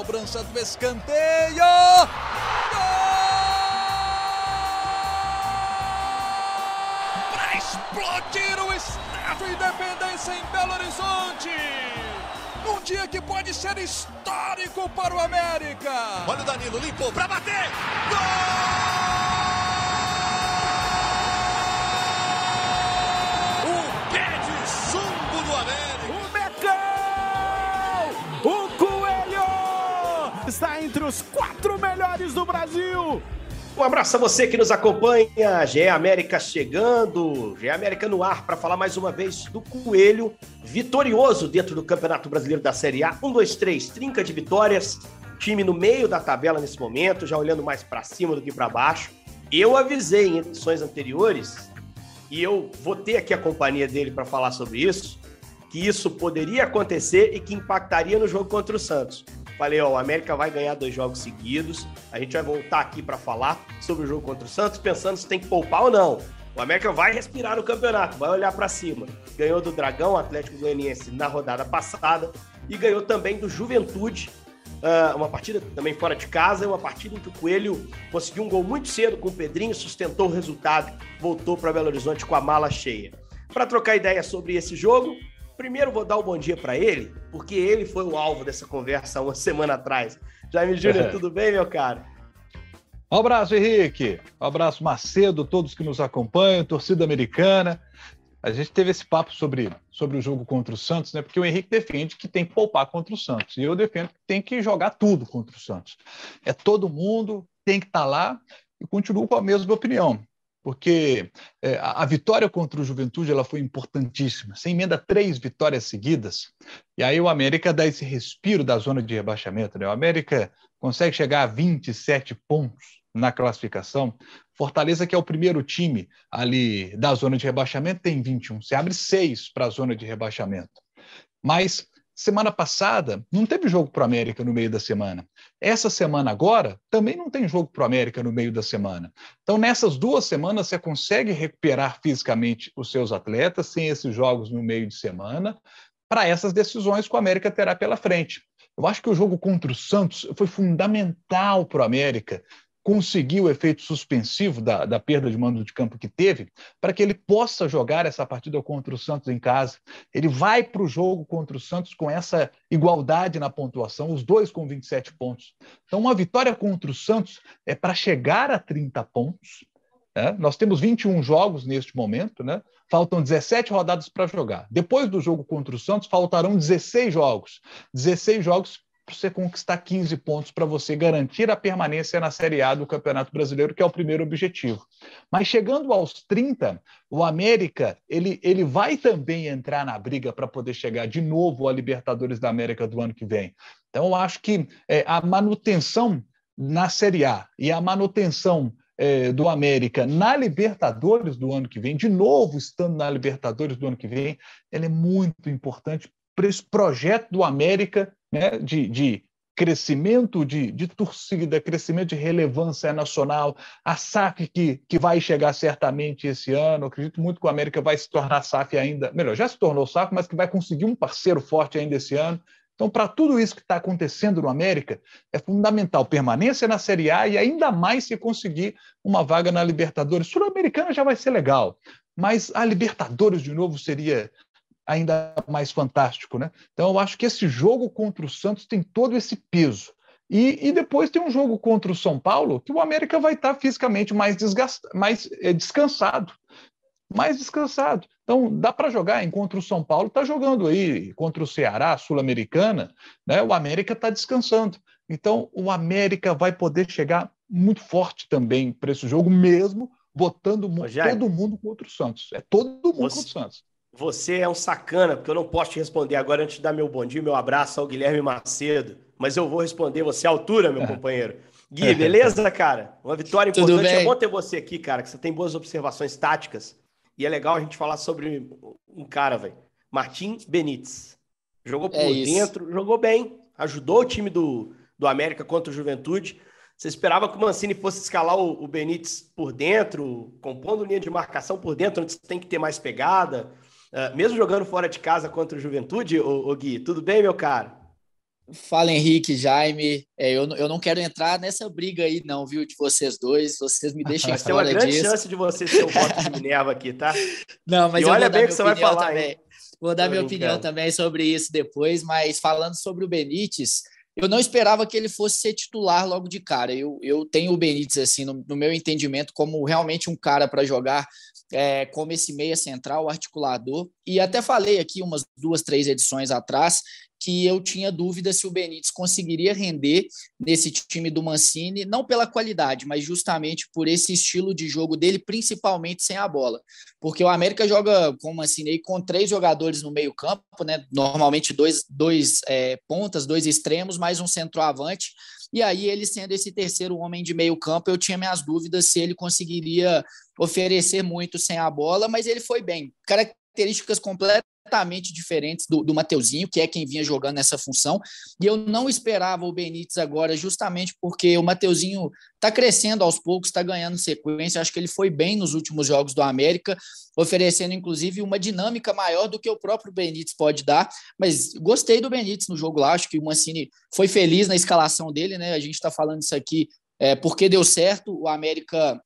cobrança do escanteio. Para explodir o Estádio Independência em Belo Horizonte. Num dia que pode ser histórico para o América. Olha o Danilo, limpou para bater. Gol! Os quatro melhores do Brasil. Um abraço a você que nos acompanha. GE América chegando. GE América no ar para falar mais uma vez do Coelho vitorioso dentro do Campeonato Brasileiro da Série A. Um, dois, três, trinca de vitórias. Time no meio da tabela nesse momento, já olhando mais para cima do que para baixo. Eu avisei em edições anteriores e eu vou ter aqui a companhia dele para falar sobre isso, que isso poderia acontecer e que impactaria no jogo contra o Santos. Falei, ó, o América vai ganhar dois jogos seguidos. A gente vai voltar aqui para falar sobre o jogo contra o Santos, pensando se tem que poupar ou não. O América vai respirar no campeonato, vai olhar para cima. Ganhou do Dragão, Atlético Goianiense, na rodada passada e ganhou também do Juventude, uh, uma partida também fora de casa, uma partida em que o Coelho conseguiu um gol muito cedo com o Pedrinho, sustentou o resultado, voltou para Belo Horizonte com a mala cheia. Para trocar ideia sobre esse jogo, Primeiro vou dar o um bom dia para ele, porque ele foi o alvo dessa conversa uma semana atrás. Jaime Júnior, tudo bem, meu cara? Um abraço, Henrique. Um abraço, Macedo, todos que nos acompanham, torcida americana. A gente teve esse papo sobre, sobre o jogo contra o Santos, né? Porque o Henrique defende que tem que poupar contra o Santos. E eu defendo que tem que jogar tudo contra o Santos. É todo mundo, tem que estar tá lá, e continuo com a mesma opinião porque é, a, vitória contra o Juventude ela foi importantíssima. Você emenda três vitórias seguidas, e aí o América dá esse respiro da zona de rebaixamento. Né? O América consegue chegar a 27 pontos na classificação. Fortaleza, que é o primeiro time ali da zona de rebaixamento, tem 21. Você abre seis para a zona de rebaixamento. Mas Semana passada não teve jogo para o América no meio da semana. Essa semana agora também não tem jogo para o América no meio da semana. Então, nessas duas semanas, você consegue recuperar fisicamente os seus atletas sem esses jogos no meio de semana para essas decisões que o América terá pela frente. Eu acho que o jogo contra o Santos foi fundamental para o América conseguir o efeito suspensivo da, da perda de mando de campo que teve, para que ele possa jogar essa partida contra o Santos em casa. Ele vai para o jogo contra o Santos com essa igualdade na pontuação, os dois com 27 pontos. Então, uma vitória contra o Santos é para chegar a 30 pontos. Né? Nós temos 21 jogos neste momento, né? faltam 17 rodadas para jogar. Depois do jogo contra o Santos, faltarão 16 jogos. 16 jogos para você conquistar 15 pontos para você garantir a permanência na Série A do Campeonato Brasileiro, que é o primeiro objetivo. Mas chegando aos 30, o América ele, ele vai também entrar na briga para poder chegar de novo à Libertadores da América do ano que vem. Então, eu acho que é, a manutenção na Série A e a manutenção é, do América na Libertadores do ano que vem, de novo estando na Libertadores do ano que vem, ela é muito importante para esse projeto do América né, de, de crescimento de, de torcida, crescimento de relevância nacional, a SAF que, que vai chegar certamente esse ano. Acredito muito que o América vai se tornar SAF ainda, melhor, já se tornou SAF, mas que vai conseguir um parceiro forte ainda esse ano. Então, para tudo isso que está acontecendo no América, é fundamental permanência na Série A e ainda mais se conseguir uma vaga na Libertadores. Sul-Americana já vai ser legal, mas a Libertadores de novo seria ainda mais fantástico, né? Então eu acho que esse jogo contra o Santos tem todo esse peso. E, e depois tem um jogo contra o São Paulo que o América vai estar fisicamente mais, desgast... mais é, descansado. Mais descansado. Então, dá para jogar enquanto o São Paulo está jogando aí contra o Ceará, Sul-Americana, né? o América está descansando. Então, o América vai poder chegar muito forte também para esse jogo, mesmo botando Ô, todo mundo contra o Santos. É todo mundo Você... contra o Santos. Você é um sacana, porque eu não posso te responder agora antes de dar meu bom dia, meu abraço ao Guilherme Macedo. Mas eu vou responder você à altura, meu companheiro. Gui, beleza, cara? Uma vitória importante. É bom ter você aqui, cara, que você tem boas observações táticas. E é legal a gente falar sobre um cara, velho. Martim Benítez. Jogou é por é dentro, jogou bem, ajudou o time do, do América contra o Juventude. Você esperava que o Mancini fosse escalar o, o Benítez por dentro, compondo linha de marcação por dentro, onde tem que ter mais pegada. Uh, mesmo jogando fora de casa contra o Juventude, o, Gui, tudo bem, meu cara? Fala Henrique, Jaime. É, eu, eu não quero entrar nessa briga aí, não, viu, de vocês dois. Vocês me deixem fora tem uma grande disso. chance de você ser o voto de Minerva aqui, tá? Não, mas E eu olha bem o que você vai falar, também. hein? Vou dar Tô minha opinião também sobre isso depois, mas falando sobre o Benítez, eu não esperava que ele fosse ser titular logo de cara. Eu, eu tenho o Benítez, assim, no, no meu entendimento, como realmente um cara para jogar é, como esse meia central, articulador. E até falei aqui umas duas, três edições atrás que eu tinha dúvida se o Benítez conseguiria render nesse time do Mancini, não pela qualidade, mas justamente por esse estilo de jogo dele, principalmente sem a bola. Porque o América joga com o Mancini com três jogadores no meio-campo, né? Normalmente dois, dois é, pontas, dois extremos, mais um centroavante. E aí, ele sendo esse terceiro homem de meio campo, eu tinha minhas dúvidas se ele conseguiria oferecer muito sem a bola, mas ele foi bem. Características completamente diferentes do, do Mateuzinho, que é quem vinha jogando nessa função. E eu não esperava o Benítez agora, justamente porque o Mateuzinho está crescendo aos poucos, está ganhando sequência. Acho que ele foi bem nos últimos jogos do América, oferecendo inclusive uma dinâmica maior do que o próprio Benítez pode dar. Mas gostei do Benítez no jogo lá. Acho que o Mancini foi feliz na escalação dele, né? A gente está falando isso aqui é, porque deu certo. O América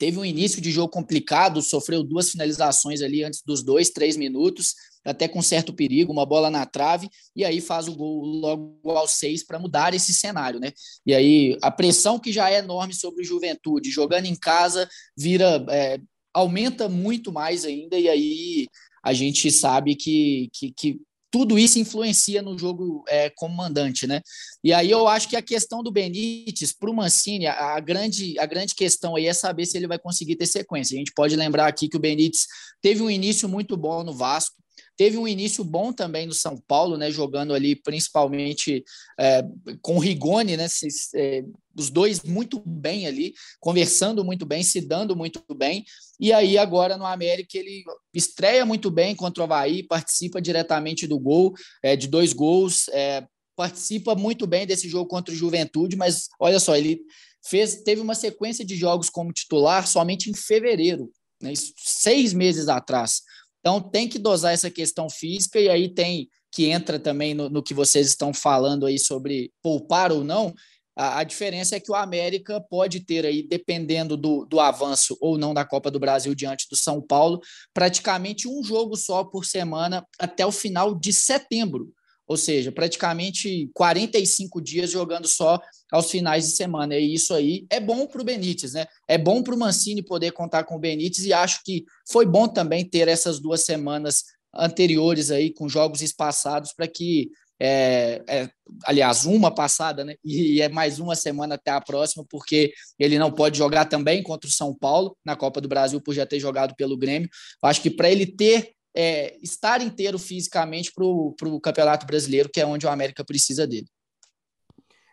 teve um início de jogo complicado, sofreu duas finalizações ali antes dos dois, três minutos, até com certo perigo, uma bola na trave, e aí faz o gol logo aos seis para mudar esse cenário, né? E aí a pressão que já é enorme sobre o Juventude, jogando em casa, vira. É, aumenta muito mais ainda, e aí a gente sabe que, que, que tudo isso influencia no jogo é, como mandante, né? E aí eu acho que a questão do Benítez para o Mancini, a, a, grande, a grande questão aí é saber se ele vai conseguir ter sequência. A gente pode lembrar aqui que o Benítez teve um início muito bom no Vasco, teve um início bom também no São Paulo, né? Jogando ali principalmente é, com Rigoni, né? Se, é, os dois muito bem ali, conversando muito bem, se dando muito bem. E aí, agora no América, ele estreia muito bem contra o Havaí, participa diretamente do gol, é, de dois gols, é, participa muito bem desse jogo contra o Juventude, mas olha só, ele fez, teve uma sequência de jogos como titular somente em fevereiro, né, seis meses atrás. Então tem que dosar essa questão física, e aí tem que entra também no, no que vocês estão falando aí sobre poupar ou não, a, diferença é que o América pode ter aí, dependendo do, do avanço ou não da Copa do Brasil diante do São Paulo, praticamente um jogo só por semana até o final de setembro. Ou seja, praticamente 45 dias jogando só aos finais de semana. E isso aí é bom para o Benítez, né? É bom para o Mancini poder contar com o Benítez e acho que foi bom também ter essas duas semanas anteriores aí com jogos espaçados para que é, é, aliás, uma passada, né? E é mais uma semana até a próxima, porque ele não pode jogar também contra o São Paulo na Copa do Brasil por já ter jogado pelo Grêmio. Acho que para ele ter é, estar inteiro fisicamente para o Campeonato Brasileiro, que é onde o América precisa dele.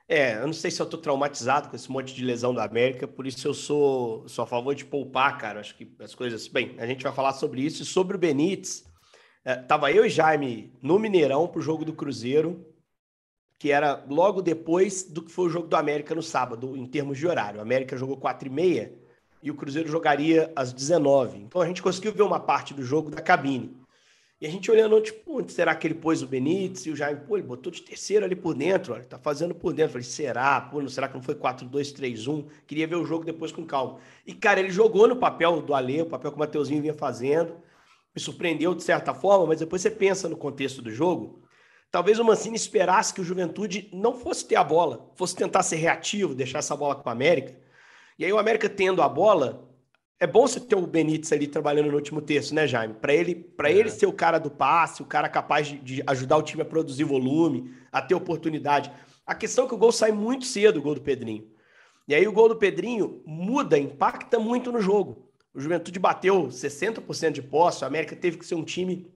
É, eu não sei se eu tô traumatizado com esse monte de lesão da América, por isso eu sou, sou a favor de poupar, cara. Acho que as coisas. Bem, a gente vai falar sobre isso e sobre o Benítez. É, tava eu e Jaime no Mineirão pro jogo do Cruzeiro, que era logo depois do que foi o jogo do América no sábado, em termos de horário. O América jogou 4 e meia e o Cruzeiro jogaria às 19. Então a gente conseguiu ver uma parte do jogo da cabine. E a gente olhando, tipo, onde será que ele pôs o Benítez? E o Jaime, pô, ele botou de terceiro ali por dentro, olha, tá fazendo por dentro. Eu falei, será? Pô, não, será que não foi 4-2-3-1? Queria ver o jogo depois com calma. E, cara, ele jogou no papel do Alê, o papel que o Mateuzinho vinha fazendo me surpreendeu de certa forma, mas depois você pensa no contexto do jogo. Talvez o Mancini esperasse que o Juventude não fosse ter a bola, fosse tentar ser reativo, deixar essa bola com o América. E aí o América tendo a bola, é bom você ter o Benítez ali trabalhando no último terço, né, Jaime? Para ele, para é. ele ser o cara do passe, o cara capaz de, de, ajudar o time a produzir volume, a ter oportunidade. A questão é que o gol sai muito cedo, o gol do Pedrinho. E aí o gol do Pedrinho muda, impacta muito no jogo. O Juventude bateu 60% de posse, o América teve que ser um time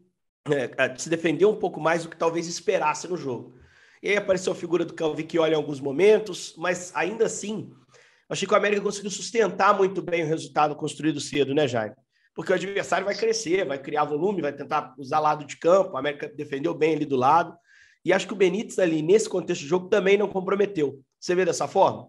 é, se defender um pouco mais do que talvez esperasse no jogo. E aí apareceu a figura do Calvicchioli em alguns momentos, mas ainda assim, achei que o América conseguiu sustentar muito bem o resultado construído cedo, né, Jaime? Porque o adversário vai crescer, vai criar volume, vai tentar usar lado de campo, o América defendeu bem ali do lado, e acho que o Benítez ali, nesse contexto de jogo, também não comprometeu. Você vê dessa forma?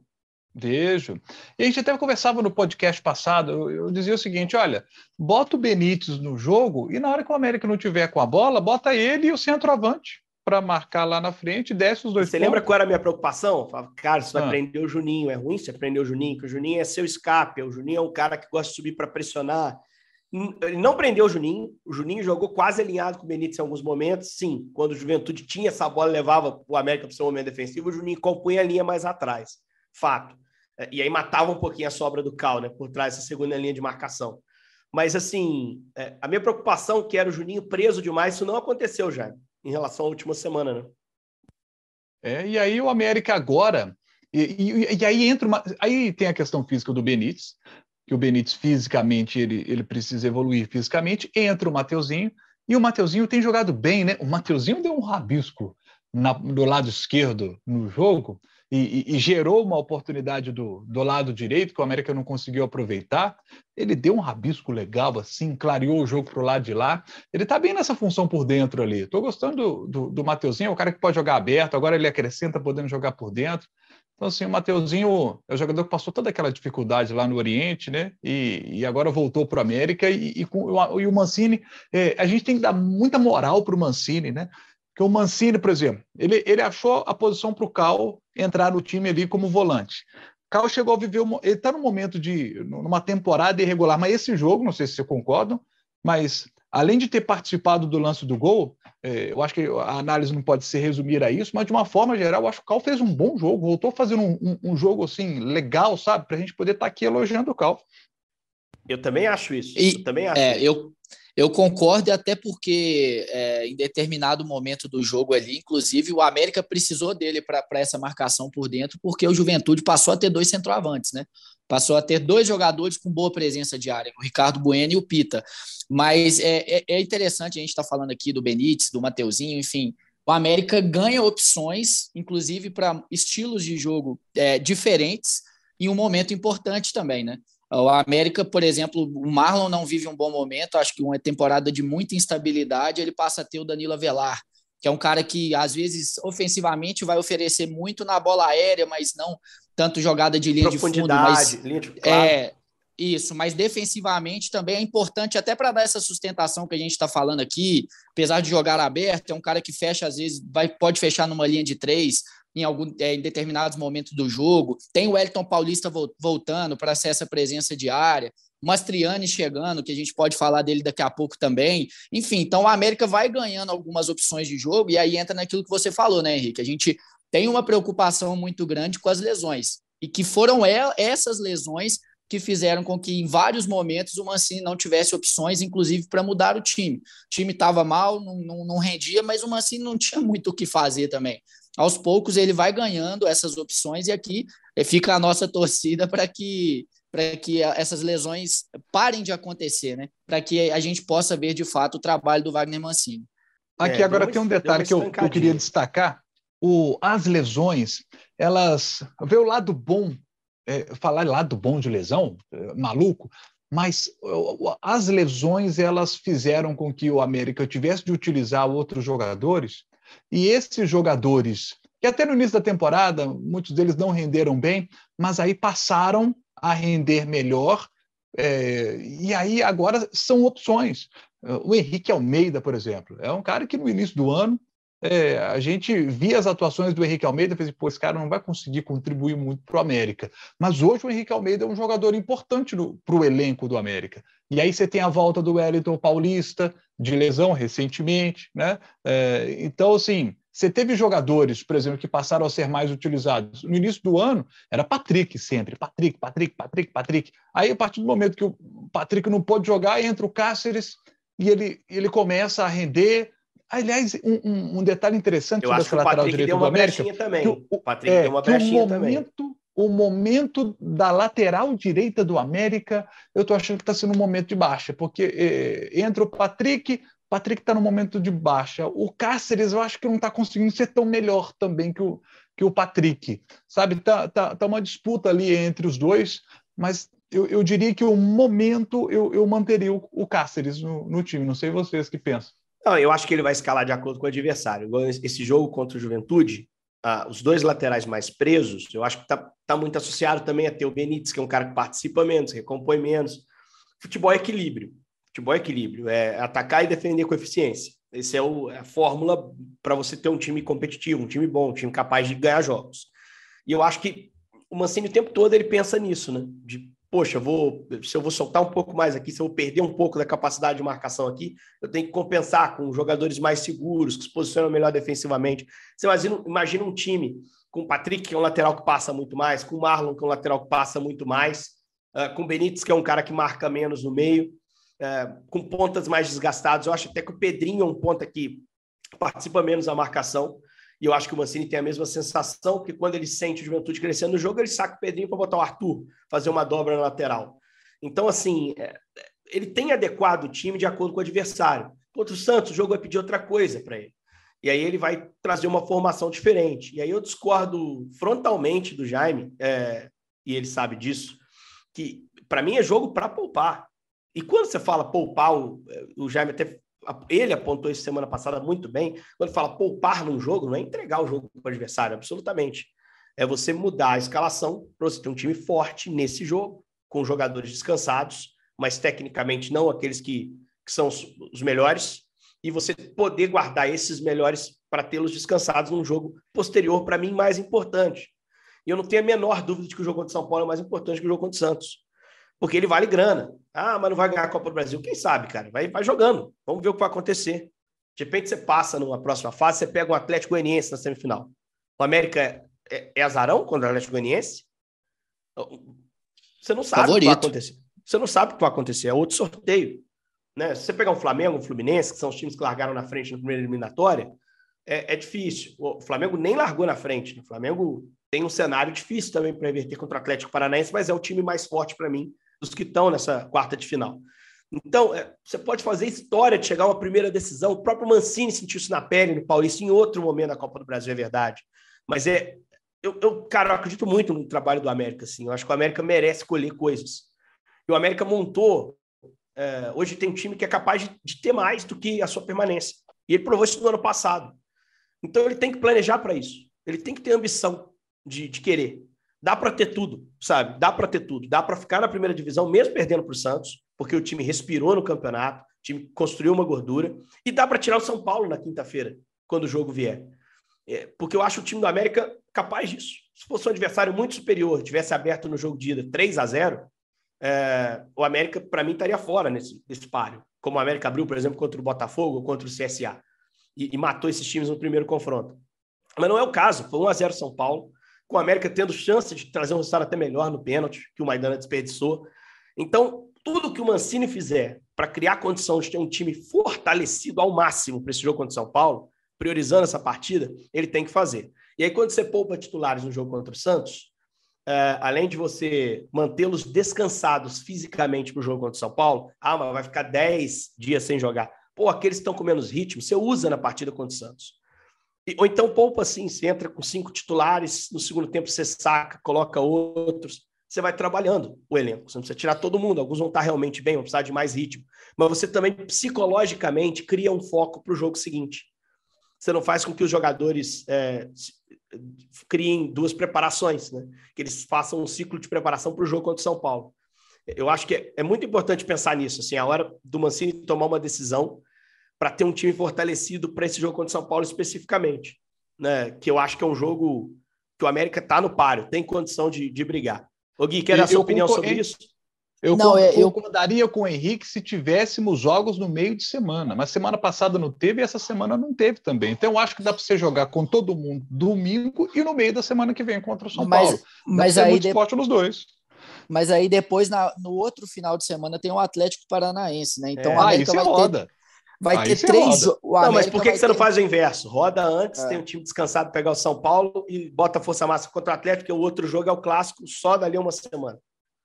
Vejo. E a gente até conversava no podcast passado, eu, eu, dizia o seguinte: olha, bota o Benítez no jogo e na hora que o América não tiver com a bola, bota ele e o centroavante. para marcar lá na frente, desce os dois Você pontos. lembra qual era a minha preocupação? Falava, cara, você vai ah. prender o Juninho. É ruim você prender o Juninho, porque o Juninho é seu escape. O Juninho é um cara que gosta de subir para pressionar. Ele não prendeu o Juninho. O Juninho jogou quase alinhado com o Benítez em alguns momentos. Sim, quando o Juventude tinha essa bola, levava o América para o seu momento defensivo, o Juninho compunha a linha mais atrás. Fato. É, e aí matava um pouquinho a sobra do Cal, né? Por trás dessa segunda linha de marcação. Mas, assim, é, a minha preocupação, que era o Juninho preso demais, isso não aconteceu já, em relação à última semana, né? É, e aí o América agora. E, e, e, aí entra uma. Aí tem a questão física do Benítez, que o Benítez fisicamente ele, ele precisa evoluir fisicamente. Entra o Mateuzinho, e o Mateuzinho tem jogado bem, né? O Mateuzinho deu um rabisco na, do lado esquerdo no jogo, e, e, gerou uma oportunidade do, do lado direito que o América não conseguiu aproveitar. Ele deu um rabisco legal, assim, clareou o jogo para o lado de lá. Ele está bem nessa função por dentro ali. Estou gostando do, do, do Mateuzinho, é o cara que pode jogar aberto, agora ele acrescenta podendo jogar por dentro. Então, assim, o Mateuzinho é o jogador que passou toda aquela dificuldade lá no Oriente, né? E, e agora voltou para o América. E, e, e o Mancini, é, a gente tem que dar muita moral para o Mancini, né? Que o Mancini, por exemplo, ele, ele achou a posição para o Cal entrar no time ali como volante. Cal chegou a viver, uma, ele está num momento de, numa temporada irregular, mas esse jogo, não sei se vocês concordam, mas além de ter participado do lance do gol, é, eu acho que a análise não pode se resumir a isso, mas de uma forma geral, eu acho que o Cal fez um bom jogo, voltou fazendo um, um, um jogo assim legal, sabe, para a gente poder estar tá aqui elogiando o Cal. Eu também acho isso. E, eu também acho. É, isso. eu eu concordo, até porque é, em determinado momento do jogo ali, inclusive, o América precisou dele para essa marcação por dentro, porque o Juventude passou a ter dois centroavantes, né? Passou a ter dois jogadores com boa presença de área, o Ricardo Bueno e o Pita. Mas é, é, é interessante, a gente está falando aqui do Benítez, do Mateuzinho, enfim. O América ganha opções, inclusive para estilos de jogo é, diferentes, em um momento importante também, né? O América, por exemplo, o Marlon não vive um bom momento, acho que uma temporada de muita instabilidade, ele passa a ter o Danilo Avelar, que é um cara que às vezes ofensivamente vai oferecer muito na bola aérea, mas não tanto jogada de linha de fundo, mas linha de... Claro. é isso, mas defensivamente também é importante até para dar essa sustentação que a gente está falando aqui, apesar de jogar aberto, é um cara que fecha às vezes, vai pode fechar numa linha de três, em, algum, é, em determinados momentos do jogo. Tem o Elton Paulista voltando para ser essa presença diária. Mastriani chegando, que a gente pode falar dele daqui a pouco também. Enfim, então o América vai ganhando algumas opções de jogo e aí entra naquilo que você falou, né, Henrique? A gente tem uma preocupação muito grande com as lesões. E que foram essas lesões que fizeram com que em vários momentos o Mancini não tivesse opções, inclusive para mudar o time. O time estava mal, não, não, não, rendia, mas o Mancini não tinha muito o que fazer também aos poucos ele vai ganhando essas opções e aqui eh, fica a nossa torcida para que para que essas lesões parem de acontecer, né? Para que a gente possa ver de fato o trabalho do Wagner Mancini. Aqui é, agora tem um detalhe que eu, eu, queria destacar: o, as lesões, elas vê o lado bom, é, falar lado bom de lesão, é, maluco, mas as lesões elas fizeram com que o América tivesse de utilizar outros jogadores e esses jogadores, que até no início da temporada, muitos deles não renderam bem, mas aí passaram a render melhor. É, e aí agora são opções. O Henrique Almeida, por exemplo, é um cara que no início do ano é, a gente via as atuações do Henrique Almeida e fez, pô, esse cara não vai conseguir contribuir muito para o América. Mas hoje o Henrique Almeida é um jogador importante para o elenco do América. E aí você tem a volta do Wellington Paulista, de lesão recentemente, né? É, então, assim, você teve jogadores, por exemplo, que passaram a ser mais utilizados. No início do ano, era Patrick sempre. Patrick, Patrick, Patrick, Patrick. Aí, a partir do momento que o Patrick não pôde jogar, entra o Cáceres e ele, ele começa a render. Aliás, um, um detalhe interessante sobre essa lateral direita do América... Também. O, o Patrick é, deu uma brechinha momento, também o momento da lateral direita do América, eu estou achando que está sendo um momento de baixa, porque eh, entra o Patrick, Patrick está no momento de baixa. O Cáceres, eu acho que não está conseguindo ser tão melhor também que o, que o Patrick. Sabe, tá, tá, tá uma disputa ali entre os dois, mas eu, eu diria que o momento eu, eu manteria o, o Cáceres no, no time. Não sei vocês que pensam. Não, eu acho que ele vai escalar de acordo com o adversário. Esse jogo contra o Juventude, ah, os dois laterais mais presos, eu acho que está tá muito associado também a ter o Benítez, que é um cara que participa menos, recompõe menos. Futebol é equilíbrio. Futebol é equilíbrio, é atacar e defender com eficiência. Essa é, o, é a fórmula para você ter um time competitivo, um time bom, um time capaz de ganhar jogos. E eu acho que o Mancini o tempo todo ele pensa nisso, né? De, poxa, vou, se eu vou soltar um pouco mais aqui, se eu vou perder um pouco da capacidade de marcação aqui, eu tenho que compensar com jogadores mais seguros, que se posicionam melhor defensivamente. Você imagina, imagina um time com o Patrick, que é um lateral que passa muito mais, com o Marlon, que é um lateral que passa muito mais, uh, com o Benítez, que é um cara que marca menos no meio, uh, com pontas mais desgastados. Eu acho até que o Pedrinho é um ponta que participa menos da marcação. E eu acho que o Mancini tem a mesma sensação, porque quando ele sente o Juventude crescendo no jogo, ele saca o Pedrinho para botar o Arthur, fazer uma dobra na lateral. Então, assim, é, ele tem adequado o time de acordo com o adversário. Contra o Santos, o jogo vai pedir outra coisa para ele. E aí ele vai trazer uma formação diferente. E aí eu discordo frontalmente do Jaime, é, e ele sabe disso, que para mim é jogo para poupar. E quando você fala poupar, o, o Jaime até ele apontou isso semana passada muito bem, quando fala poupar num jogo, não é entregar o jogo para o adversário, absolutamente. É você mudar a escalação para você ter um time forte nesse jogo, com jogadores descansados, mas tecnicamente não aqueles que, que são os, melhores, e você poder guardar esses melhores para tê-los descansados num jogo posterior, para mim, mais importante. E eu não tenho a menor dúvida de que o jogo contra São Paulo é mais importante que o jogo contra o Santos. Porque ele vale grana. Ah, mas não vai ganhar a Copa do Brasil. Quem sabe, cara? Vai, vai jogando. Vamos ver o que vai acontecer. De repente você passa numa próxima fase, você pega um Atlético Goianiense na semifinal. O América é, é azarão contra o Atlético Goianiense? Você não sabe Favorito. o que vai acontecer. Você não sabe o que vai acontecer. É outro sorteio. Né? Se você pegar um Flamengo, um Fluminense, que são os times que largaram na frente na primeira eliminatória, é, é difícil. O Flamengo nem largou na frente. O Flamengo tem um cenário difícil também para reverter contra o Atlético Paranaense, mas é o time mais forte para mim dos que estão nessa quarta de final. Então, é, você pode fazer história de chegar a uma primeira decisão. O próprio Mancini sentiu isso na pele no Paulista em outro momento da Copa do Brasil, é verdade. Mas é. Eu, eu, cara, eu acredito muito no trabalho do América, assim. Eu acho que o América merece colher coisas. E o América montou é, hoje tem um time que é capaz de, de, ter mais do que a sua permanência. E ele provou isso no ano passado. Então ele tem que planejar para isso. Ele tem que ter ambição de, de querer. Dá para ter tudo, sabe? Dá para ter tudo. Dá para ficar na primeira divisão, mesmo perdendo para o Santos, porque o time respirou no campeonato, o time construiu uma gordura. E dá para tirar o São Paulo na quinta-feira, quando o jogo vier. É, porque eu acho o time do América capaz disso. Se fosse um adversário muito superior, tivesse aberto no jogo de ida 3 a 0 é, o América, para mim, estaria fora nesse, nesse páreo. Como o América abriu, por exemplo, contra o Botafogo ou contra o CSA. E, e, matou esses times no primeiro confronto. Mas não é o caso. Foi 1x0 São Paulo, com o América tendo chance de trazer um resultado até melhor no pênalti, que o Maidana desperdiçou. Então, tudo que o Mancini fizer para criar condição de ter um time fortalecido ao máximo para esse jogo contra o São Paulo, priorizando essa partida, ele tem que fazer. E aí, quando você poupa titulares no jogo contra o Santos, é, além de você mantê-los descansados fisicamente para o jogo contra o São Paulo, ah, mas vai ficar 10 dias sem jogar. Pô, aqueles que estão com menos ritmo, você usa na partida contra o Santos. Ou então poupa assim, você entra com cinco titulares, no segundo tempo você saca, coloca outros, você vai trabalhando o elenco. Você não precisa tirar todo mundo, alguns vão estar realmente bem, vão precisar de mais ritmo. Mas você também psicologicamente cria um foco para o jogo seguinte. Você não faz com que os jogadores é, criem duas preparações, né? que eles façam um ciclo de preparação para o jogo contra o São Paulo. Eu acho que é, é muito importante pensar nisso, assim, a hora do Mancini tomar uma decisão para ter um time fortalecido para esse jogo contra o São Paulo especificamente, né? Que eu acho que é um jogo que o América está no páreo, tem condição de, de brigar. Ô Gui, quer dar sua opinião sobre isso? Eu não, é, concordaria eu... com o Henrique se tivéssemos jogos no meio de semana, mas semana passada não teve e essa semana não teve também. Então eu acho que dá para você jogar com todo mundo domingo e no meio da semana que vem contra o São mas, Paulo. Dá mas aí muito de... nos dois. Mas aí depois, na, no outro final de semana, tem o Atlético Paranaense, né? Então é. a América ah, vai roda. ter, vai aí ter três. Não, mas por que, que você ter... não faz o inverso? Roda antes, é. tem um time descansado pegar o São Paulo e bota a força massa contra o Atlético, que o outro jogo é o clássico, só dali uma semana.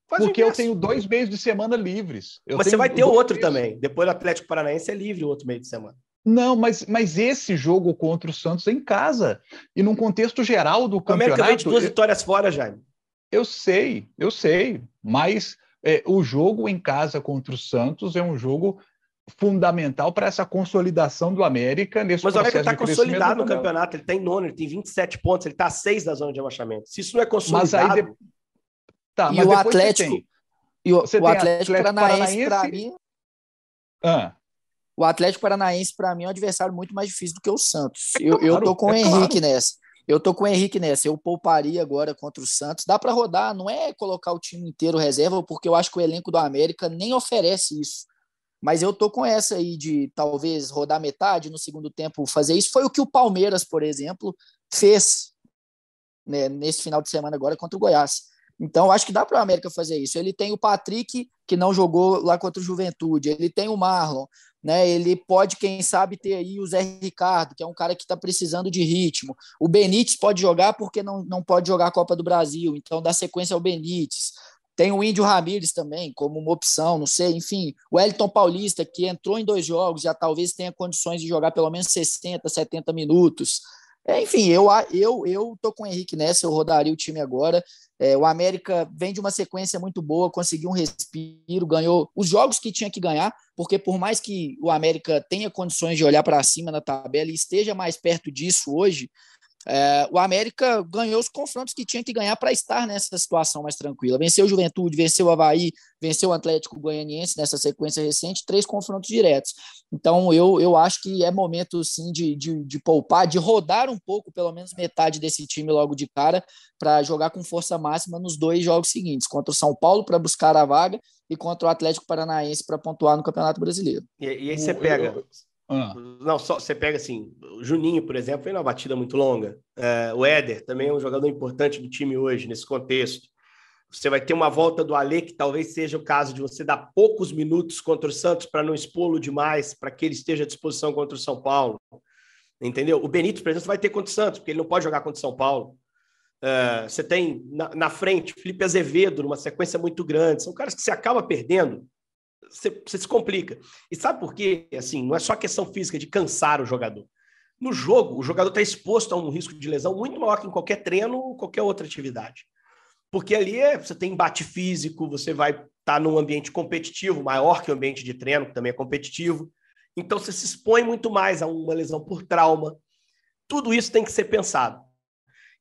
Faz porque eu tenho dois meios de semana livres. Eu mas você vai ter outro meios. também. Depois do Atlético Paranaense é livre o outro meio de semana. Não, mas, mas esse jogo contra o Santos é em casa. E num contexto geral do campeonato... O América vem de duas eu, vitórias fora, Jaime. Eu sei, eu sei. Mas é, o jogo em casa contra o Santos é um jogo fundamental para essa consolidação do América nesse Mas o América está consolidado no campeonato, ele tem tá nono, ele tem 27 pontos, ele está a 6 da zona de abaixamento. Se isso não é consolidado... Mas aí, Tá, e o Atlético. E o, o Atlético, Atlético Paranaense, para mim. Ah. o Atlético Paranaense, para mim, é um adversário muito mais difícil do que o Santos. É eu, claro, eu tô com é o Henrique claro. nessa. Eu tô com o Henrique nessa. Eu pouparia agora contra o Santos. Dá para rodar, não é colocar o time inteiro reserva, porque eu acho que o elenco do América nem oferece isso. Mas eu tô com essa aí de talvez rodar metade no segundo tempo, fazer isso. Foi o que o Palmeiras, por exemplo, fez né, nesse final de semana agora contra o Goiás. Então, acho que dá para o América fazer isso. Ele tem o Patrick, que não jogou lá contra o Juventude, ele tem o Marlon, né? Ele pode, quem sabe, ter aí o Zé Ricardo, que é um cara que está precisando de ritmo. O Benítez pode jogar porque não, não pode jogar a Copa do Brasil, então dá sequência ao Benítez. Tem o Índio Ramírez também, como uma opção, não sei. Enfim, o Elton Paulista, que entrou em dois jogos, já talvez tenha condições de jogar pelo menos 60, 70 minutos. É, enfim, eu, eu, eu tô com o Henrique nessa, eu rodaria o time agora. É, o América vem de uma sequência muito boa, conseguiu um respiro, ganhou os jogos que tinha que ganhar, porque por mais que o América tenha condições de olhar para cima na tabela e esteja mais perto disso hoje, é, o América ganhou os confrontos que tinha que ganhar para estar nessa situação mais tranquila. Venceu o Juventude, venceu o Havaí, venceu o Atlético Goianiense nessa sequência recente, três confrontos diretos. Então, eu, eu acho que é momento, sim, de, de, de poupar, de rodar um pouco, pelo menos metade desse time logo de cara, para jogar com força máxima nos dois jogos seguintes, contra o São Paulo para buscar a vaga e contra o Atlético Paranaense para pontuar no Campeonato Brasileiro. E, e aí você pega. Ah. Não, só você pega assim, o Juninho, por exemplo, foi uma batida muito longa. É, o Éder também é um jogador importante do time hoje, nesse contexto. Você vai ter uma volta do Alê, que talvez seja o caso de você dar poucos minutos contra o Santos para não expô-lo demais, para que ele esteja à disposição contra o São Paulo. Entendeu? O Benito, por exemplo, vai ter contra o Santos, porque ele não pode jogar contra o São Paulo. Uh, você tem na, na, frente Felipe Azevedo, numa sequência muito grande. São caras que você acaba perdendo você, você se complica. E sabe por quê? Assim, não é só questão física de cansar o jogador. No jogo, o jogador está exposto a um risco de lesão muito maior que em qualquer treino ou qualquer outra atividade. Porque ali é, você tem embate físico, você vai estar tá num ambiente competitivo, maior que o ambiente de treino, que também é competitivo. Então você se expõe muito mais a uma lesão por trauma. Tudo isso tem que ser pensado.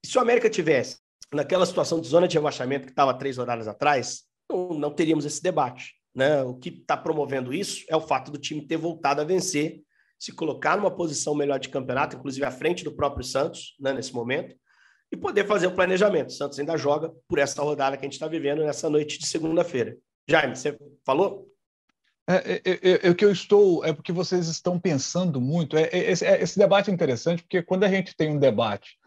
E se o América tivesse naquela situação de zona de rebaixamento que estava três horas atrás, não, não teríamos esse debate. Né? O que está promovendo isso é o fato do time ter voltado a vencer, se colocar numa posição melhor de campeonato, inclusive à frente do próprio Santos, né, nesse momento, e poder fazer o planejamento. O Santos ainda joga por essa rodada que a gente está vivendo nessa noite de segunda-feira. Jaime, você falou? É, é, é, é, o que eu estou, é porque vocês estão pensando muito. É, é é, esse, debate é interessante, porque quando a gente tem um debate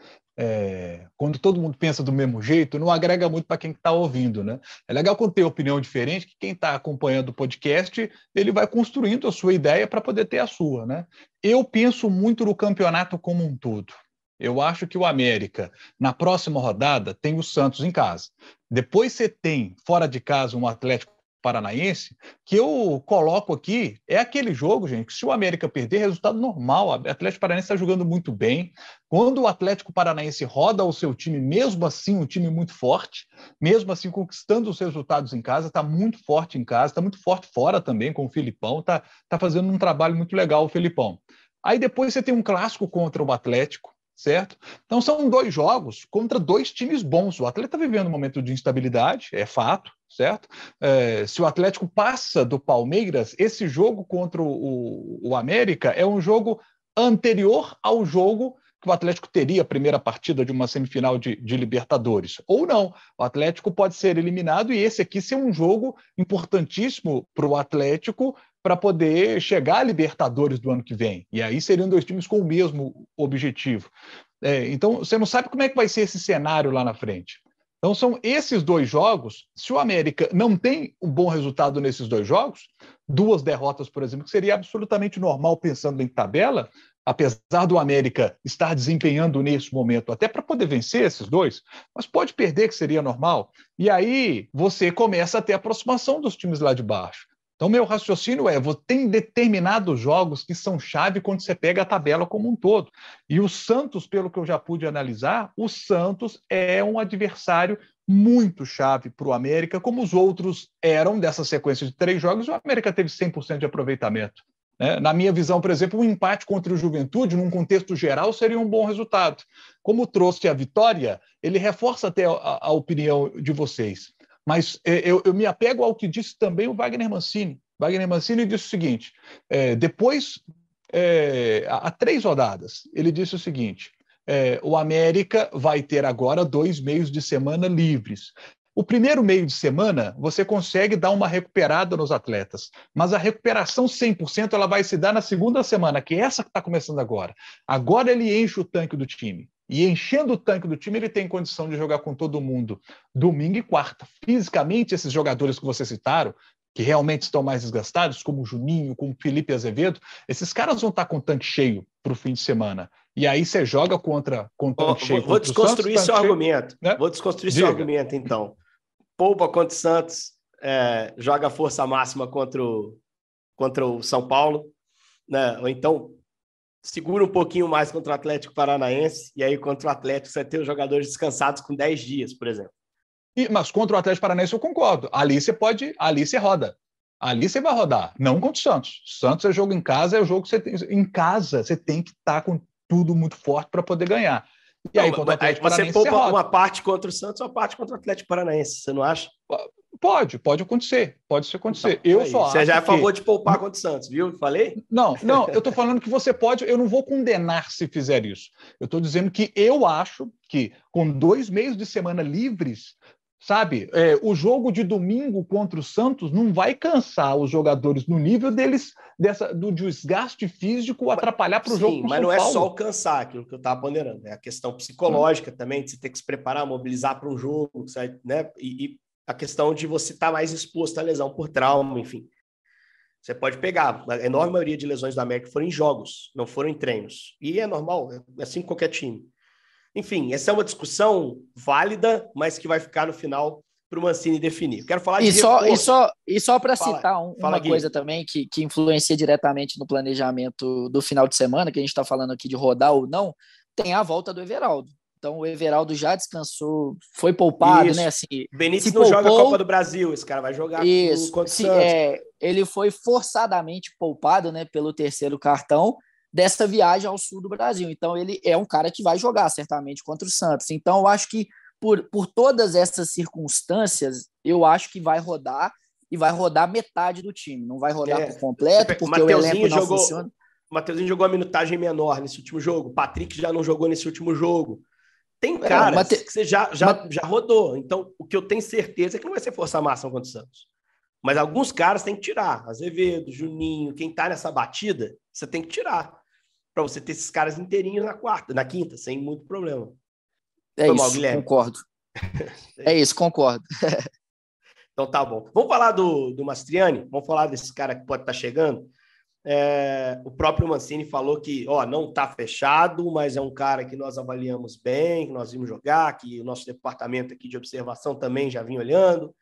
é, quando todo mundo pensa do mesmo jeito, não agrega muito para quem está ouvindo, né? É legal quando tem opinião diferente, que quem está acompanhando o podcast, ele vai construindo a sua ideia para poder ter a sua, né? Eu penso muito no campeonato como um todo. Eu acho que o América, na próxima rodada, tem o Santos em casa. Depois você tem, fora de casa, um Atlético Paranaense, que eu coloco aqui, é aquele jogo, gente, que se o América perder, resultado normal. O Atlético Paranaense está jogando muito bem. Quando o Atlético Paranaense roda o seu time, mesmo assim, um time muito forte, mesmo assim, conquistando os resultados em casa, está muito forte em casa, está muito forte fora também com o Filipão, está tá fazendo um trabalho muito legal o Filipão. Aí depois você tem um clássico contra o Atlético, certo? Então são dois jogos contra dois times bons. O Atlético está vivendo um momento de instabilidade, é fato, certo? É, se o Atlético passa do Palmeiras, esse jogo contra o, o, América é um jogo anterior ao jogo que o Atlético teria a primeira partida de uma semifinal de, de, Libertadores. Ou não, o Atlético pode ser eliminado e esse aqui ser um jogo importantíssimo para o Atlético para poder chegar à Libertadores do ano que vem. E aí seriam dois times com o mesmo objetivo. É, então, você não sabe como é que vai ser esse cenário lá na frente. Então, são esses dois jogos. Se o América não tem um bom resultado nesses dois jogos, duas derrotas, por exemplo, que seria absolutamente normal pensando em tabela, apesar do América estar desempenhando nesse momento, até para poder vencer esses dois, mas pode perder, que seria normal. E aí você começa a ter aproximação dos times lá de baixo. Então, meu raciocínio é: tem determinados jogos que são chave quando você pega a tabela como um todo. E o Santos, pelo que eu já pude analisar, o Santos é um adversário muito chave para o América, como os outros eram dessa sequência de três jogos. O América teve 100% de aproveitamento. Né? Na minha visão, por exemplo, um empate contra o Juventude, num contexto geral, seria um bom resultado. Como trouxe a vitória, ele reforça até a, a opinião de vocês. Mas é, eu, eu, me apego ao que disse também o Wagner Mancini. Wagner Mancini disse o seguinte: é, depois, é, há três rodadas, ele disse o seguinte: é, o América vai ter agora dois meios de semana livres. O primeiro meio de semana, você consegue dar uma recuperada nos atletas, mas a recuperação 100% ela vai se dar na segunda semana, que é essa que está começando agora. Agora ele enche o tanque do time. E enchendo o tanque do time, ele tem condição de jogar com todo mundo domingo e quarta. Fisicamente, esses jogadores que você citaram, que realmente estão mais desgastados, como o Juninho, como o Felipe Azevedo, esses caras vão estar com o tanque cheio para o fim de semana. E aí você joga contra, contra o cheio. Vou desconstruir Santos, seu cheio, argumento. Né? Vou desconstruir Diga. seu argumento, então. Poupa contra o Santos, é, joga força máxima contra o, contra o São Paulo, né? ou então segura um pouquinho mais contra o Atlético Paranaense, e aí contra o Atlético você tem os jogadores descansados com 10 dias, por exemplo. E, mas contra o Atlético Paranaense eu concordo. Ali você pode, ali você roda. Ali você vai rodar, não contra o Santos. Santos é jogo em casa, é o jogo que você tem. Em casa, você tem que estar tá com tudo muito forte para poder ganhar. E não, aí, contra o Atlético você Paranaense, poupa você uma parte contra o Santos, uma parte contra o Atlético Paranaense, você não acha? Pode, pode acontecer, pode acontecer. Então, eu aí, só Você já é a favor que... de poupar contra o Santos, viu? Falei? Não, não, eu estou falando que você pode, eu não vou condenar se fizer isso. Eu estou dizendo que eu acho que com dois meses de semana livres, sabe, é, o jogo de domingo contra o Santos não vai cansar os jogadores no nível deles, dessa, do desgaste físico atrapalhar para o jogo. Sim, mas não é só o cansar, aquilo que eu estava ponderando, é a questão psicológica hum. também, de você ter que se preparar, mobilizar para um jogo, sabe, né? E, e a questão de você estar tá mais exposto à lesão por trauma, enfim. Você pode pegar, a enorme maioria de lesões da América foram em jogos, não foram em treinos. E é normal, é assim com qualquer time. Enfim, essa é uma discussão válida, mas que vai ficar no final para o Mancini definir. Quero falar e de só, e só e só para citar um, uma Gui. coisa também que, que influencia diretamente no planejamento do final de semana, que a gente está falando aqui de rodar ou não, tem a volta do Everaldo. Então o Everaldo já descansou, foi poupado, Isso. né? Assim, Benítez não poupou, joga a Copa do Brasil, esse cara vai jogar Isso. contra o se, é, Ele foi forçadamente poupado, né, pelo terceiro cartão dessa viagem ao sul do Brasil. Então ele é um cara que vai jogar certamente contra o Santos. Então eu acho que por, por todas essas circunstâncias, eu acho que vai rodar e vai rodar metade do time. Não vai rodar é. por completo, porque o elenco não jogou, funciona. O Mateuzinho jogou a minutagem menor nesse último jogo. O Patrick já não jogou nesse último jogo. Tem é, caras é, Mate... que você já, já, Mate... já rodou. Então, o que eu tenho certeza é que não vai ser força máxima contra o Santos. Mas alguns caras tem que tirar. Azevedo, Juninho, quem tá nessa batida, você tem que tirar. Para você ter esses caras inteirinhos na quarta, na quinta, sem muito problema. É Foi isso, mal, concordo. é isso, concordo. então tá bom. Vamos falar do, do Mastriani? Vamos falar desse cara que pode estar tá chegando? É, o próprio Mancini falou que ó, não está fechado, mas é um cara que nós avaliamos bem, que nós vimos jogar, que o nosso departamento aqui de observação também já vinha olhando.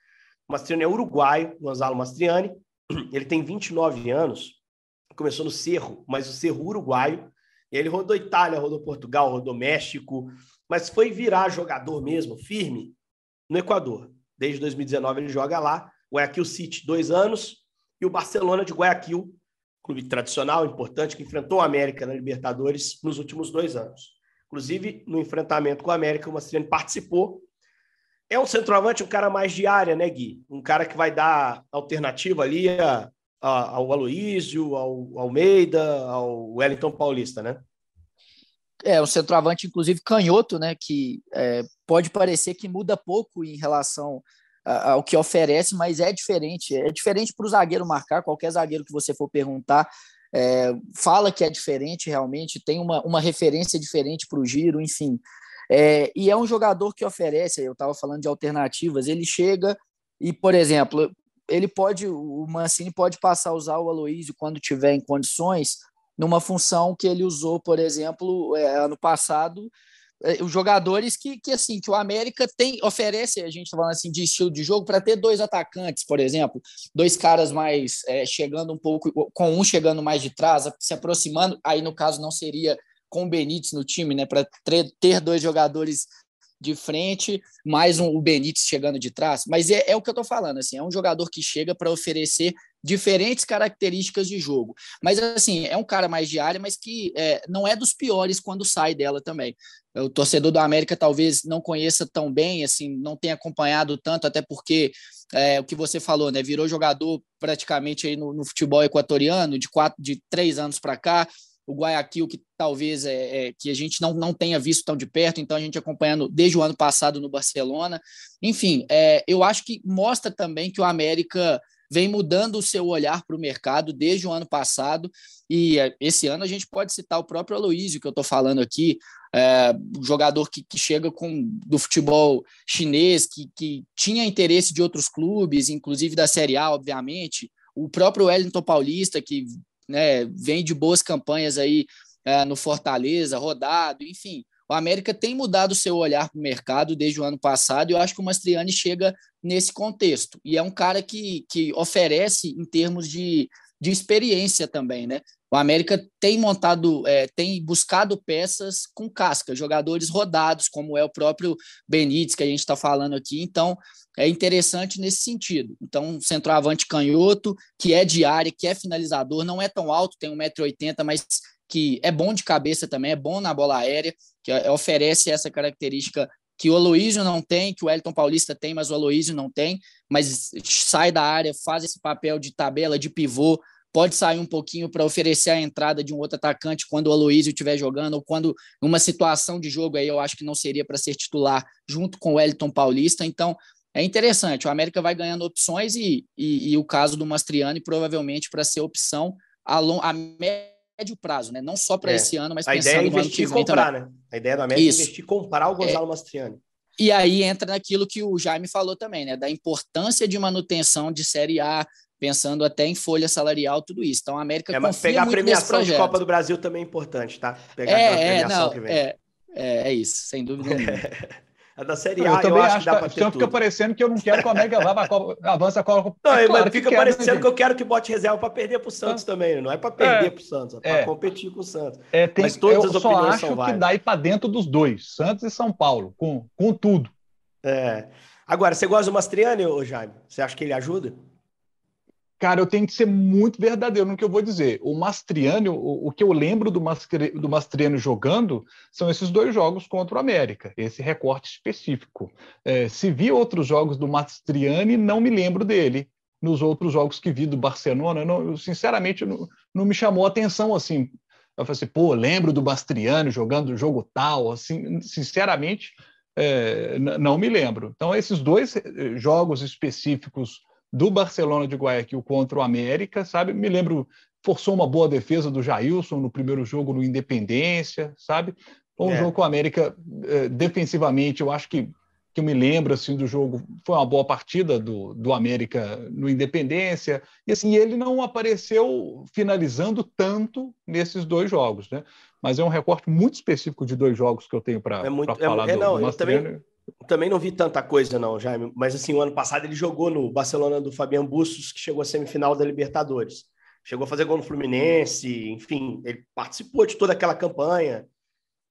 O Mastriani é uruguaio, Gonzalo Mastriani. Ele tem 29 anos, começou no Cerro, mas o Cerro uruguaio. Ele rodou Itália, rodou Portugal, rodou México, mas foi virar jogador mesmo, firme, no Equador. Desde 2019 ele joga lá, Guayaquil City, dois anos, e o Barcelona de Guayaquil, clube tradicional, importante, que enfrentou a América na Libertadores nos últimos dois anos. Inclusive, no enfrentamento com a América, o Mastriani participou. É um centroavante, um cara mais de área, né, Gui? Um cara que vai dar alternativa ali a, a, ao Aloísio, ao Almeida, ao Wellington Paulista, né? É, um centroavante, inclusive, canhoto, né? Que é, pode parecer que muda pouco em relação ao que oferece, mas é diferente. É diferente para o zagueiro marcar, qualquer zagueiro que você for perguntar. É, fala que é diferente realmente, tem uma, uma referência diferente para o giro, enfim. É, e é um jogador que oferece, eu estava falando de alternativas, ele chega e, por exemplo, ele pode, o Mancini pode passar a usar o Aloísio quando tiver em condições, numa função que ele usou, por exemplo, é, ano passado, os jogadores que, que assim que o América tem oferece a gente tá falando assim de estilo de jogo para ter dois atacantes por exemplo. Dois caras mais é, chegando um pouco com um chegando mais de trás se aproximando. Aí no caso não seria com o Benítez no time né para ter dois jogadores de frente mais um, o Benítez chegando de trás. Mas é, é o que eu estou falando assim é um jogador que chega para oferecer diferentes características de jogo. Mas, assim, é um cara mais de área, mas que é, não é dos piores quando sai dela também. O torcedor do América talvez não conheça tão bem, assim, não tenha acompanhado tanto, até porque é, o que você falou, né? Virou jogador praticamente aí no, no futebol equatoriano, de quatro, de três anos para cá, o Guayaquil, que talvez é, é, que a gente não, não tenha visto tão de perto, então a gente acompanhando desde o ano passado no Barcelona. Enfim, é, eu acho que mostra também que o América vem mudando o seu olhar para o mercado desde o ano passado, e é, esse ano a gente pode citar o próprio Aloísio, que eu estou falando aqui, é, jogador que, que, chega com do futebol chinês, que, que tinha interesse de outros clubes, inclusive da Série A, obviamente, o próprio Wellington Paulista, que né, vem de boas campanhas aí é, no Fortaleza, rodado, enfim. O América tem mudado seu olhar para o mercado desde o ano passado e eu acho que o Mastriani chega nesse contexto. E é um cara que, que oferece em termos de, de experiência também, né? O América tem montado, é, tem buscado peças com casca, jogadores rodados, como é o próprio Benítez, que a gente está falando aqui. Então, é interessante nesse sentido. Então, centroavante canhoto, que é de área, que é finalizador, não é tão alto, tem 1,80m, mas que é bom de cabeça também, é bom na bola aérea, que é, oferece essa característica que o Aloísio não tem, que o Elton Paulista tem, mas o Aloísio não tem, mas sai da área, faz esse papel de tabela, de pivô, pode sair um pouquinho para oferecer a entrada de um outro atacante quando o Aloísio estiver jogando, ou quando uma situação de jogo aí eu acho que não seria para ser titular junto com o Elton Paulista. Então, é interessante. O América vai ganhando opções e, e, e o caso do Mastriani provavelmente para ser opção a, long, a médio prazo, né? Não só para é. esse ano, mas a pensando ideia é investir no ano que comprar, também. né? A ideia do América é Isso. é investir comprar o Gonzalo é. Mastriani. E aí entra naquilo que o Jaime falou também, né? Da importância de manutenção de Série A, pensando até em folha salarial, tudo isso. Então a América é, confia pegar muito a premiação de Copa do Brasil também é importante, tá? Pegar é, é, não, é, é, é, isso, sem dúvida nenhuma. A da Série A, eu, também eu acho, acho que dá pra ter Então fica parecendo que eu não quero que o América vá pra avance a Copa. Não, é claro fica quero, parecendo né, que eu quero que bote reserva para perder pro Santos ah. também. Não é para perder é, pro Santos, é para é. competir com o Santos. É, tem, Mas todas eu as só acho são que dá ir para dentro dos dois, Santos e São Paulo, com, com tudo. É. Agora, você gosta do Mastriani, Jaime? Você acha que ele ajuda? Cara, eu tenho que ser muito verdadeiro no que eu vou dizer. O Mastriani, o, o que eu lembro do, Mastri, do Mastriani jogando são esses dois jogos contra o América, esse recorte específico. É, se vi outros jogos do Mastriani, não me lembro dele. Nos outros jogos que vi do Barcelona, não, sinceramente, não, não me chamou a atenção assim. Eu falei assim, pô, lembro do Mastriani jogando o jogo tal, assim, sinceramente, é, não me lembro. Então, esses dois eh, jogos específicos do Barcelona de Guayaquil contra o América, sabe? Me lembro, forçou uma boa defesa do Jailson no primeiro jogo no Independência, sabe? Um é. jogo com o América eh, defensivamente, eu acho que que eu me lembro assim do jogo foi uma boa partida do, do América no Independência e assim ele não apareceu finalizando tanto nesses dois jogos, né? Mas é um recorte muito específico de dois jogos que eu tenho para é falar é, do, não, do eu também, também não vi tanta coisa, não, Jaime. Mas assim, o ano passado ele jogou no Barcelona do Fabian Bustos, que chegou à semifinal da Libertadores. Chegou a fazer gol no Fluminense, enfim, ele participou de toda aquela campanha.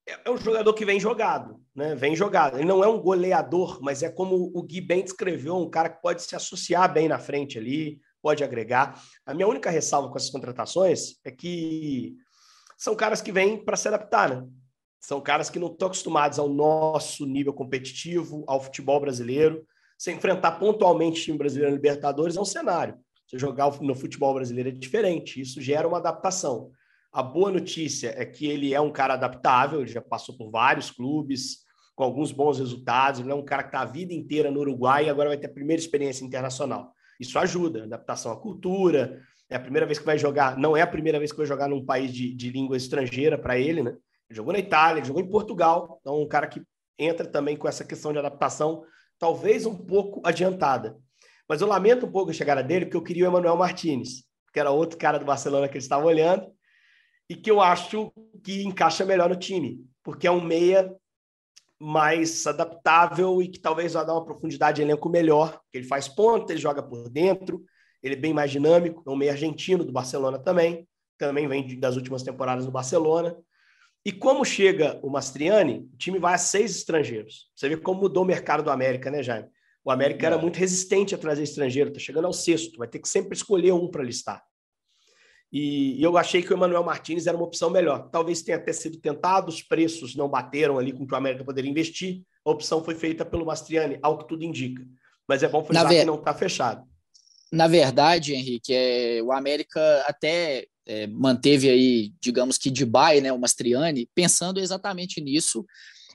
É, é um jogador que vem jogado, né? Vem jogado. Ele não é um goleador, mas é como o Gui bem descreveu, um cara que pode se associar bem na frente ali, pode agregar. A minha única ressalva com essas contratações é que são caras que vêm para se adaptar, né? São caras que não estão acostumados ao nosso nível competitivo, ao futebol brasileiro. Se enfrentar pontualmente time brasileiro na Libertadores é um cenário. Você jogar no futebol brasileiro é diferente. Isso gera uma adaptação. A boa notícia é que ele é um cara adaptável, ele já passou por vários clubes, com alguns bons resultados. Ele é um cara que está a vida inteira no Uruguai e agora vai ter a primeira experiência internacional. Isso ajuda, adaptação à cultura. É a primeira vez que vai jogar, não é a primeira vez que vai jogar num país de, de língua estrangeira para ele, né? Jogou na Itália, jogou em Portugal, então um cara que entra também com essa questão de adaptação, talvez um pouco adiantada. Mas eu lamento um pouco a chegada dele, porque eu queria o Emanuel Martinez, que era outro cara do Barcelona que ele estava olhando, e que eu acho que encaixa melhor no time, porque é um meia mais adaptável e que talvez vá dar uma profundidade de elenco melhor, que ele faz ponta, ele joga por dentro, ele é bem mais dinâmico, é um meio argentino do Barcelona também, também vem das últimas temporadas no Barcelona. E como chega o Mastriani, o time vai a seis estrangeiros. Você vê como mudou o mercado do América, né, Jaime? O América era muito resistente a trazer estrangeiro, está chegando ao sexto, vai ter que sempre escolher um para listar. E, e, eu achei que o Emanuel Martins era uma opção melhor. Talvez tenha até sido tentado, os preços não bateram ali com o que o América poderia investir. A opção foi feita pelo Mastriani, ao que tudo indica. Mas é bom frisar ver... que não está fechado. Na verdade, Henrique, é, o América até é, manteve aí, digamos que de bye, né, o Mastriani, pensando exatamente nisso.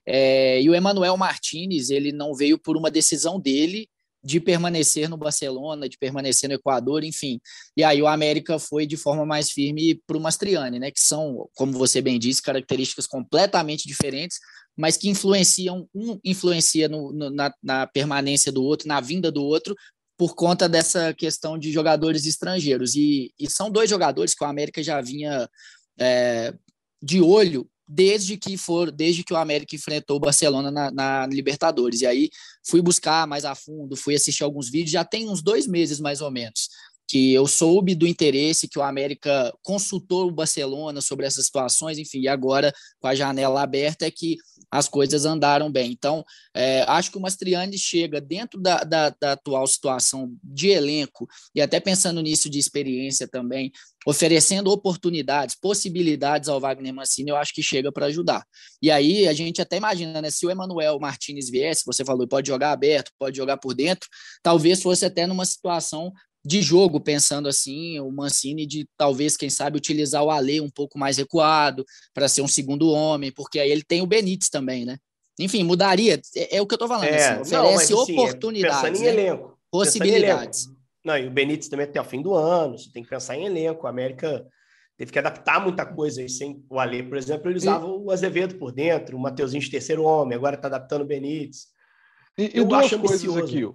É, e o Emanuel Martinez, ele não veio por uma decisão dele de permanecer no Barcelona, de permanecer no Equador, enfim. E aí o América foi de forma mais firme para o Mastriani, né, que são, como você bem disse, características completamente diferentes, mas que influenciam, um influencia no, no, na, na permanência do outro, na vinda do outro, por conta dessa questão de jogadores estrangeiros. E, e são dois jogadores que o América já vinha é, de olho desde que for, desde que o América enfrentou o Barcelona na, na, Libertadores. E aí fui buscar mais a fundo, fui assistir alguns vídeos, já tem uns dois meses mais ou menos que eu soube do interesse que o América consultou o Barcelona sobre essas situações, enfim, e agora com a janela aberta é que as coisas andaram bem. Então, é, acho que o Mastriani chega dentro da, da, da, atual situação de elenco, e até pensando nisso de experiência também, oferecendo oportunidades, possibilidades ao Wagner Mancini, eu acho que chega para ajudar. E aí a gente até imagina, né, se o Emanuel Martinez viesse, você falou, pode jogar aberto, pode jogar por dentro, talvez fosse até numa situação de jogo, pensando assim, o Mancini de talvez, quem sabe, utilizar o Ale um pouco mais recuado para ser um segundo homem, porque aí ele tem o Benítez também, né? Enfim, mudaria. É, é o que eu estou falando. É, assim, oferece não, assim, oportunidades. Pensando em né? elenco. Possibilidades. Em elenco. Não, e o Benítez também até o fim do ano, você tem que pensar em elenco. A América teve que adaptar muita coisa aí sem o Ale, por exemplo, ele usava e... o Azevedo por dentro, o Mateuzinho de terceiro homem, agora está adaptando o Benítez. E, e duas coisas aqui.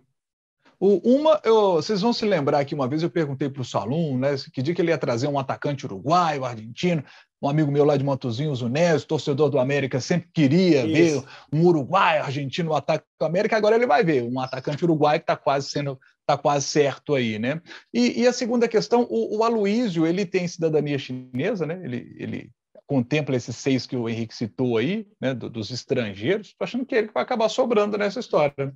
O, uma, eu, vocês vão se lembrar que uma vez eu perguntei para o Salum, né, que dia que ele ia trazer um atacante uruguaio, argentino, um amigo meu lá de Motozinho, Zunésio, torcedor do América, sempre queria Isso. ver um uruguaio, argentino, um ataque do América, agora ele vai ver um atacante uruguaio que está quase sendo está quase certo aí, né? E, e, a segunda questão, o, o Aloísio, ele tem cidadania chinesa, né? Ele, ele contempla esses seis que o Henrique citou aí, né? Do, dos estrangeiros. Estou achando que ele vai acabar sobrando nessa história.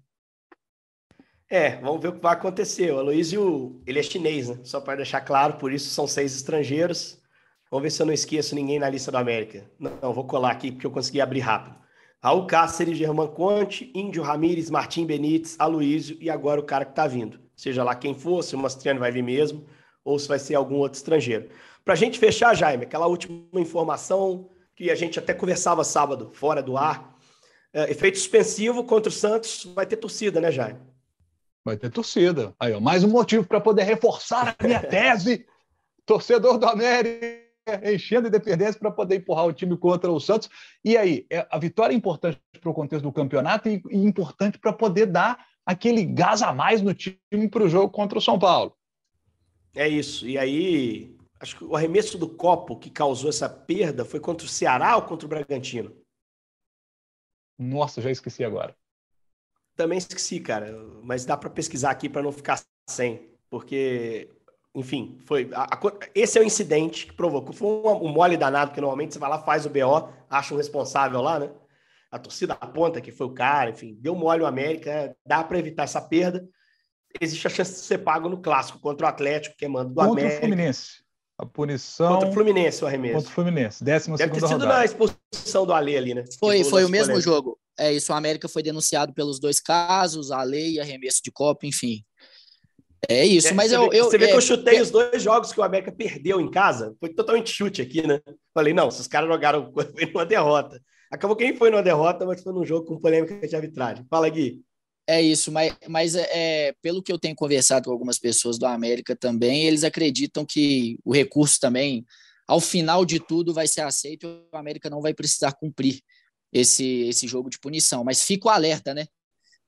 É, vamos ver o que vai acontecer. O Aloysio, ele é chinês, né? Só para deixar claro, por isso são seis estrangeiros. Vamos ver se eu não esqueço ninguém na lista do América. Não, não vou colar aqui porque eu consegui abrir rápido. Raul Cáceres, Germán Conte, Índio Ramírez, Martim Benítez, Aloysio e agora o cara que está vindo. Seja lá quem for, se o Mastriano vai vir mesmo ou se vai ser algum outro estrangeiro. Para a gente fechar, Jaime, aquela última informação que a gente até conversava sábado, fora do ar. É, efeito suspensivo contra o Santos, vai ter torcida, né, Jaime? Vai ter torcida. Aí, ó, mais um motivo para poder reforçar a minha tese. Torcedor do América enchendo independência para poder empurrar o time contra o Santos. E aí, é, a vitória é importante para o contexto do campeonato e, e importante para poder dar aquele gás a mais no time para o jogo contra o São Paulo. É isso. E aí, acho que o arremesso do copo que causou essa perda foi contra o Ceará ou contra o Bragantino? Nossa, já esqueci agora. Também esqueci, cara, mas dá para pesquisar aqui para não ficar sem, porque, enfim, foi. A, a, esse é o incidente que provocou. Foi um, um mole danado, que normalmente você vai lá, faz o BO, acha um responsável lá, né? A torcida aponta que foi o cara, enfim, deu mole o América, dá para evitar essa perda. Existe a chance de ser pago no clássico contra o Atlético, que é mando do contra América. Contra o Fluminense. A punição. Contra o Fluminense, o arremesso. Contra o Fluminense. Décima Deve ter sido rodada. na expulsão do Ale ali, né? Foi, foi o mesmo jogo. É isso, o América foi denunciado pelos dois casos, a lei arremesso de copo, enfim. É isso, é, mas eu, vê, eu. Você vê que eu é, chutei é, os dois jogos que o América perdeu em casa. Foi totalmente chute aqui, né? Falei, não, se os caras jogaram, foi numa derrota. Acabou que nem foi numa derrota, mas foi num jogo com polêmica de arbitragem. Fala, Gui. É isso, mas, mas é, é, pelo que eu tenho conversado com algumas pessoas do América também, eles acreditam que o recurso também, ao final de tudo, vai ser aceito e o América não vai precisar cumprir esse, esse jogo de punição. Mas fico alerta, né?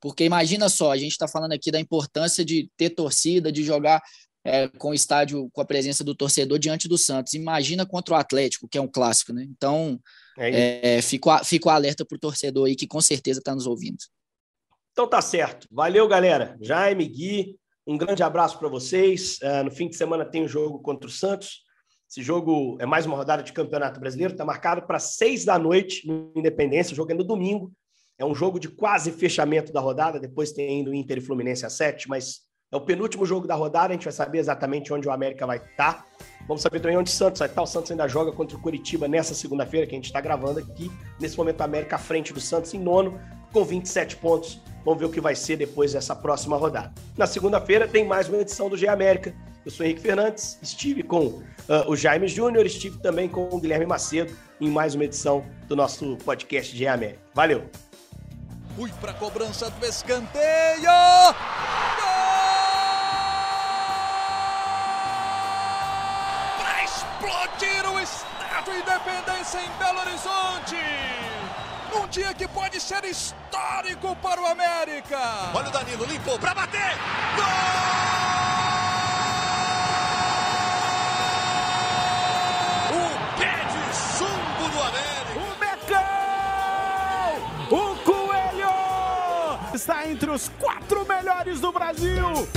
Porque imagina só, a gente está falando aqui da importância de ter torcida, de jogar é, com o estádio, com a presença do torcedor diante do Santos. Imagina contra o Atlético, que é um clássico, né? Então, é é, fico, fico alerta para o torcedor aí que com certeza está nos ouvindo. Então tá certo. Valeu, galera. Jaime, Gui, um grande abraço para vocês. Uh, no fim de semana tem o um jogo contra o Santos. Esse jogo é mais uma rodada de Campeonato Brasileiro, está marcado para seis da noite no Independência, o jogo é no domingo. É um jogo de quase fechamento da rodada, depois tem ainda o Inter e Fluminense a 7, mas é o penúltimo jogo da rodada, a gente vai saber exatamente onde o América vai estar. Vamos saber também onde o Santos vai estar. O Santos ainda joga contra o Curitiba nessa segunda-feira, que a gente está gravando aqui. Nesse momento, a América à frente do Santos em nono, com 27 pontos. Vamos ver o que vai ser depois dessa próxima rodada. Na segunda-feira tem mais uma edição do G América. Eu sou Henrique Fernandes, estive com uh, o Jaime Júnior, estive também com o Guilherme Macedo em mais uma edição do nosso podcast G América. Valeu! Fui para a cobrança do escanteio! Para explodir o Estádio Independência em Belo Horizonte! Num dia que pode ser histórico para o América! Olha o Danilo, limpou para bater! Gol! O pé de chumbo do América! O Becão! O Coelho! Está entre os quatro melhores do Brasil!